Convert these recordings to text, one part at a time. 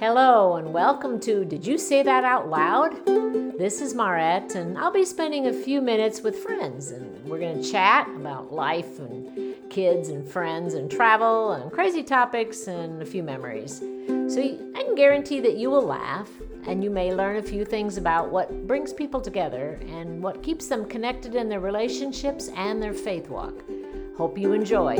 Hello and welcome to Did You Say That Out Loud? This is Marette, and I'll be spending a few minutes with friends, and we're going to chat about life and kids and friends and travel and crazy topics and a few memories. So I can guarantee that you will laugh and you may learn a few things about what brings people together and what keeps them connected in their relationships and their faith walk. Hope you enjoy.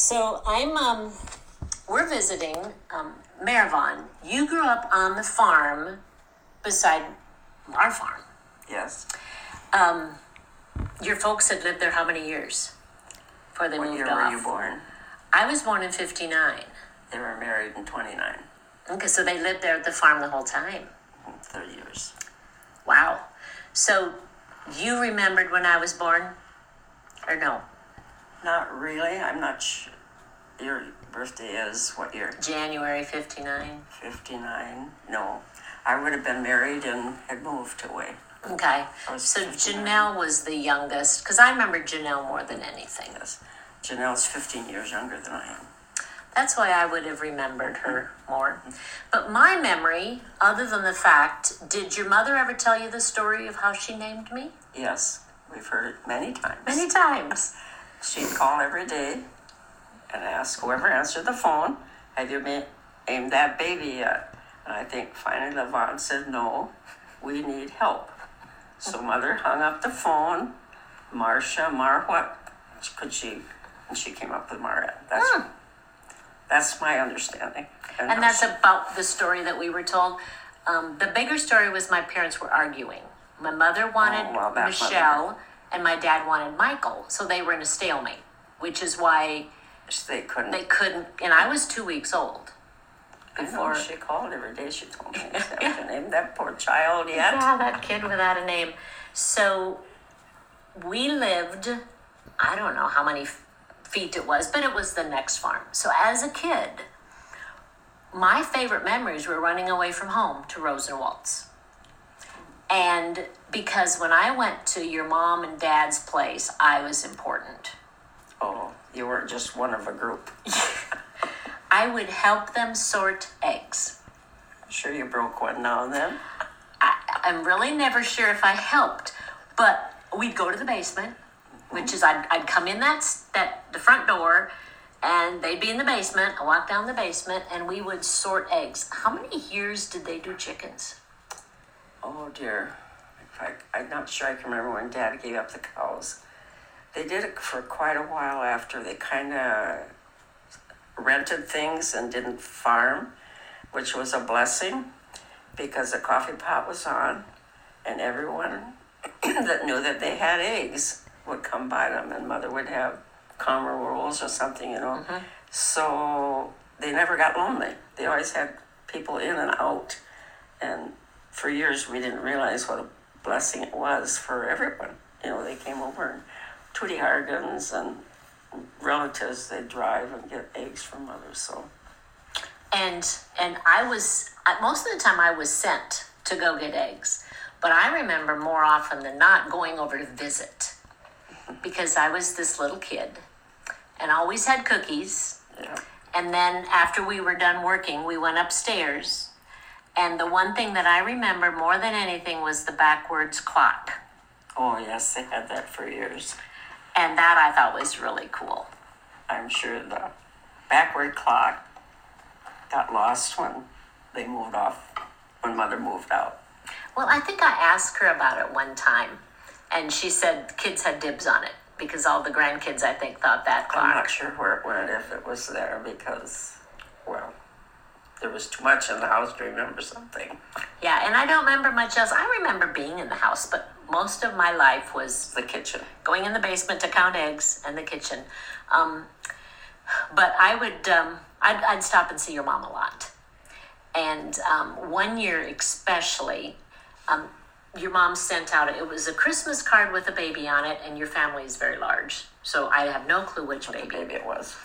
So I'm um, we're visiting um, Marivon. You grew up on the farm beside our farm. Yes. Um, your folks had lived there how many years before they What moved year off? were you born? I was born in '59. They were married in 29, Okay, so they lived there at the farm the whole time. 30 years. Wow. So you remembered when I was born, or no? Not really. I'm not sure. Your birthday is what year? January '59. 59? No. I would have been married and had moved away. Okay. I was So 59. Janelle was the youngest, because I remember Janelle more than anything. Yes. Janelle's 15 years younger than I am. That's why I would have remembered her more. But my memory, other than the fact, did your mother ever tell you the story of how she named me? Yes. We've heard it many times. Many times. She'd call every day and ask whoever answered the phone, have you ma- named that baby yet? And I think finally Levon said, no, we need help. So mother hung up the phone, Marcia, Mar what could she, and she came up with Marette. That's, Hmm. that's my understanding. And that's about the story that we were told. Um, the bigger story was my parents were arguing. My mother wanted Oh, well, that Michelle, and my dad wanted Michael. So they were in a stalemate, which is why They couldn't. they couldn't. And I was two weeks old. I know, before- she called every day. She told me, have you named that poor child yet? Yeah, that kid without a name. So we lived, I don't know how many feet it was, but it was the next farm. So as a kid, my favorite memories were running away from home to Rosenwald's. And because when I went to your mom and dad's place, I was important. Oh, you weren't just one of a group. I would help them sort eggs. Sure you broke one now and then? I, I'm really never sure if I helped, but we'd go to the basement, which is I'd, I'd come in that that the front door, and they'd be in the basement. I walk down the basement, and we would sort eggs. How many years did they do chickens? Oh dear. I, I'm not sure I can remember when Dad gave up the cows. They did it for quite a while after they kind of rented things and didn't farm, which was a blessing because the coffee pot was on and everyone that knew that they had eggs would come by them and mother would have caramel rolls or something, you know. Mm-hmm. So they never got lonely. They always had people in and out. And for years, we didn't realize what a blessing it was for everyone. You know, they came over and Tootie Hargans and relatives, they'd drive and get eggs from mothers. So, And and I was most of the time I was sent to go get eggs, but I remember more often than not going over to visit because I was this little kid and always had cookies. yeah. And then after we were done working, we went upstairs. And the one thing that I remember more than anything was the backwards clock. Oh, yes, they had that for years. And that I thought was really cool. I'm sure the backward clock got lost when they moved off, when mother moved out. Well, I think I asked her about it one time, and she said kids had dibs on it because all the grandkids, I think, thought that clock. I'm not sure where it went, if it was there, because, well, there was too much in the house to remember something. Yeah, and I don't remember much else. I remember being in the house, but most of my life was The kitchen. going in the basement to count eggs and the kitchen. Um, but I would, um, I'd, I'd stop and see your mom a lot. And um, one year, especially, um, your mom sent out, it was a Christmas card with a baby on it, and your family is very large. So I have no clue which baby. Maybe it was.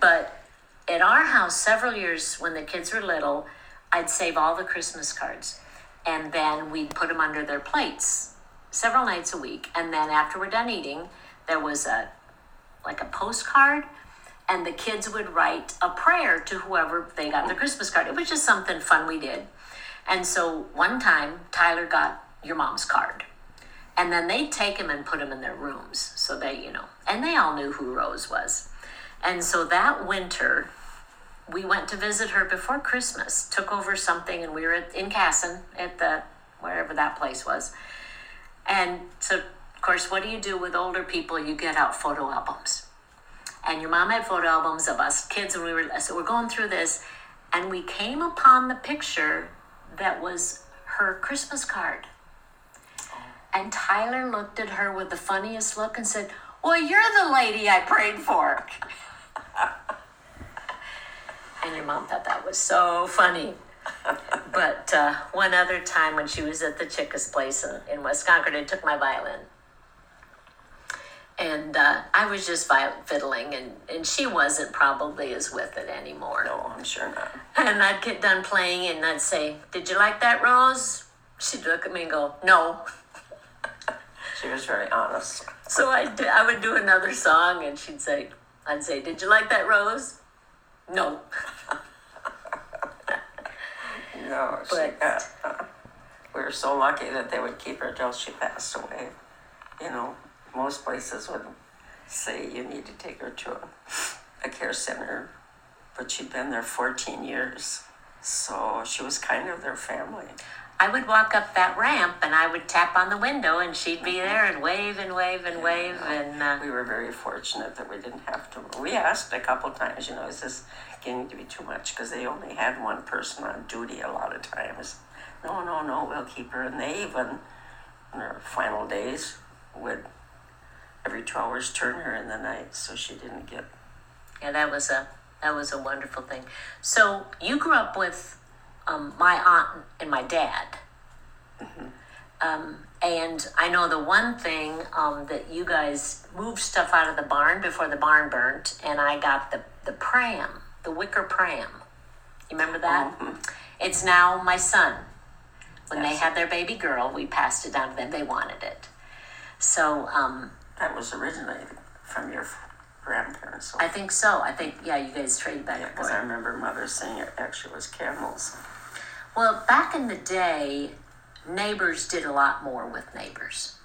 But at our house, several years when the kids were little, I'd save all the Christmas cards. And then we'd put them under their plates several nights a week. And then after we're done eating, there was a like a postcard and the kids would write a prayer to whoever they got the Christmas card. It was just something fun we did. And so one time, Tyler got your mom's card. And then they'd take him and put him in their rooms. So they, you know, and they all knew who Rose was. And so that winter, we went to visit her before Christmas, took over something, and we were in Kasson at the, wherever that place was. And so, of course, what do you do with older people? You get out photo albums. And your mom had photo albums of us kids, and we were, so we're going through this, and we came upon the picture that was her Christmas card. And Tyler looked at her with the funniest look and said, Well, you're the lady I prayed for. and your mom thought that was so funny. But uh, one other time when she was at the Chicka's place in, in West Concord, I took my violin. And uh, I was just fiddling, and, and she wasn't probably as with it anymore. No, I'm sure not. And I'd get done playing, and I'd say, Did you like that, Rose? She'd look at me and go, No. She was very honest. So I I would do another song, and she'd say, I'd say, Did you like that, Rose? No. No, she But- got, uh, we were so lucky that they would keep her till she passed away. You know, most places would say you need to take her to a, a care center, but she'd been there 14 years. So she was kind of their family. I would walk up that ramp, and I would tap on the window, and she'd be there and wave and wave and wave. And uh, We were very fortunate that we didn't have to. We asked a couple times, you know, is this getting to be too much? Because they only had one person on duty a lot of times. No, no, no, we'll keep her. And they even, in her final days, would every two hours turn her in the night so she didn't get. yeah, that was a that was a wonderful thing. So you grew up with um, my aunt and my dad. Um, and I know the one thing um, that you guys moved stuff out of the barn before the barn burnt, and I got the, the pram, the wicker pram. You remember that? It's now my son. When they had their baby girl, we passed it down to them. They wanted it. So um, That was originally from your grandparents. I think so. I think, yeah, you guys traded back and Because forth. I remember mother saying it actually was camels. Well, back in the day, neighbors did a lot more with neighbors.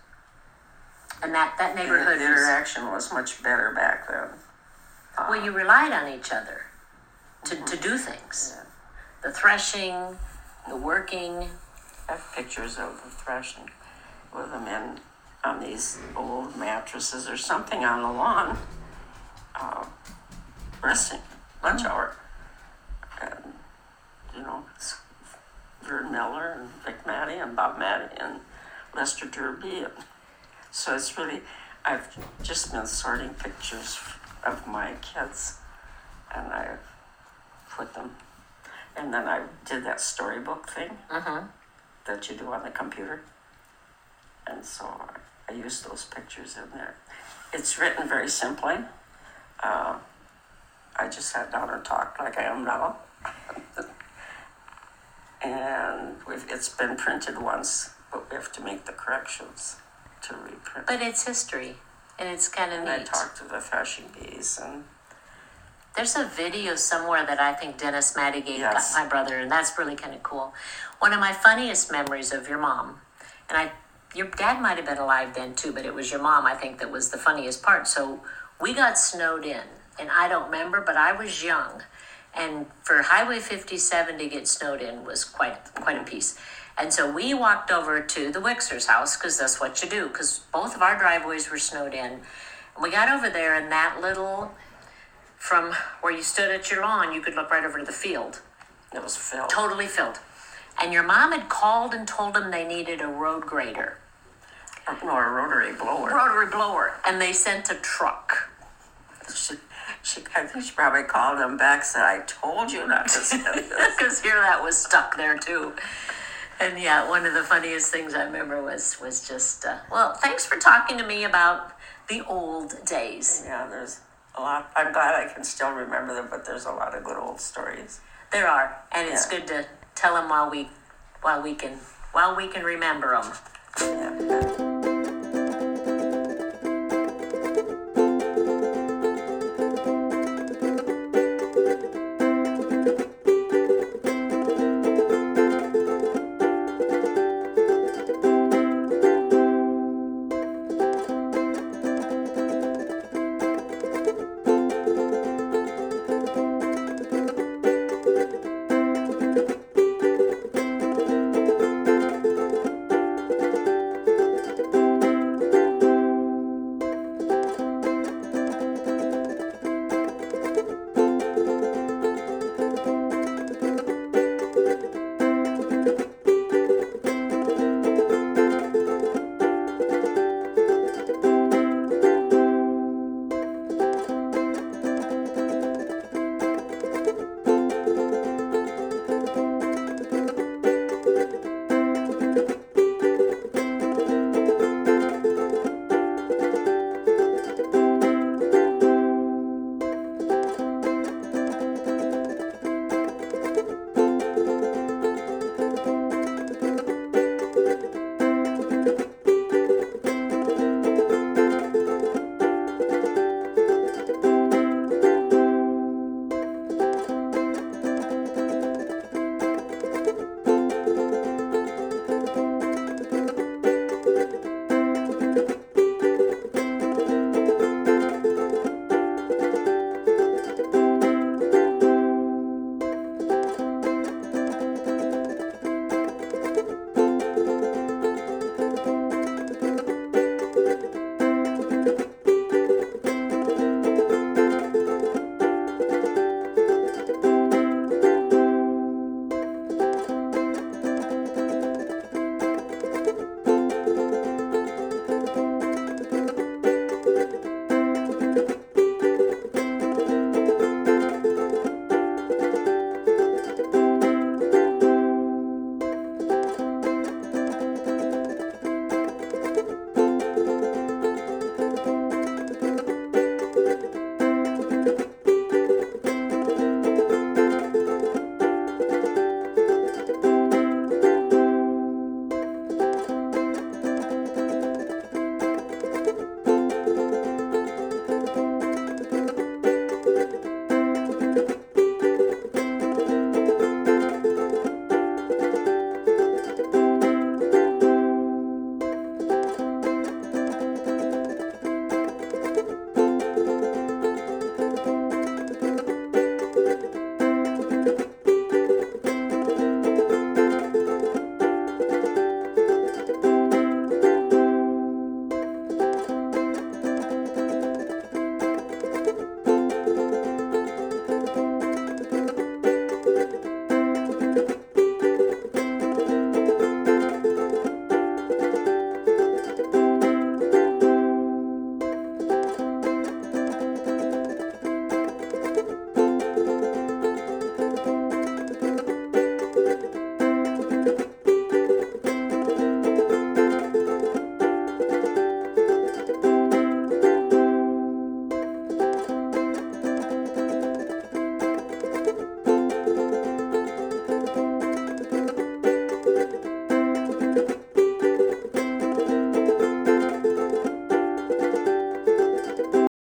And that, that The neighborhood was, interaction was much better back then. well, you relied on each other to, to do things. The threshing, the working. I have pictures of the threshing with the men on these old mattresses or something on the lawn, uh, resting, lunch hour. And, you know, it's Vern Miller and Vic Matty and Bob Matty and Lester Derby. And so it's really, I've just been sorting pictures of my kids and I've put them. And then I did that storybook thing that you do on the computer. And so I, I use those pictures in there. It's written very simply. Uh, I just sat down and talked like I am now. and we've, it's been printed once, but we have to make the corrections to reprint. But it's history, and it's kind of and I neat. talked to the threshing bees and There's a video somewhere that I think Dennis Matty gave Yes. my brother, and that's really kind of cool. One of my funniest memories of your mom, and I, your dad might have been alive then too, but it was your mom I think that was the funniest part. So we got snowed in, and I don't remember, but I was young, and for Highway 57 to get snowed in was quite quite a piece. And so we walked over to the Wixer's house because that's what you do. Because both of our driveways were snowed in. And we got over there, and that little from where you stood at your lawn, you could look right over to the field, it was filled. totally filled. And your mom had called and told them they needed a road grader, No, a rotary blower. rotary blower, and they sent a truck. She, she, I think she probably called them back said, I told you not to send this. Because here that was stuck there too. And yeah, one of the funniest things I remember was was just uh, well, thanks for talking to me about the old days. Yeah, there's a lot. I'm glad I can still remember them, but there's a lot of good old stories. There are, and it's Yeah. good to tell them while we while we can while we can remember them. Yeah.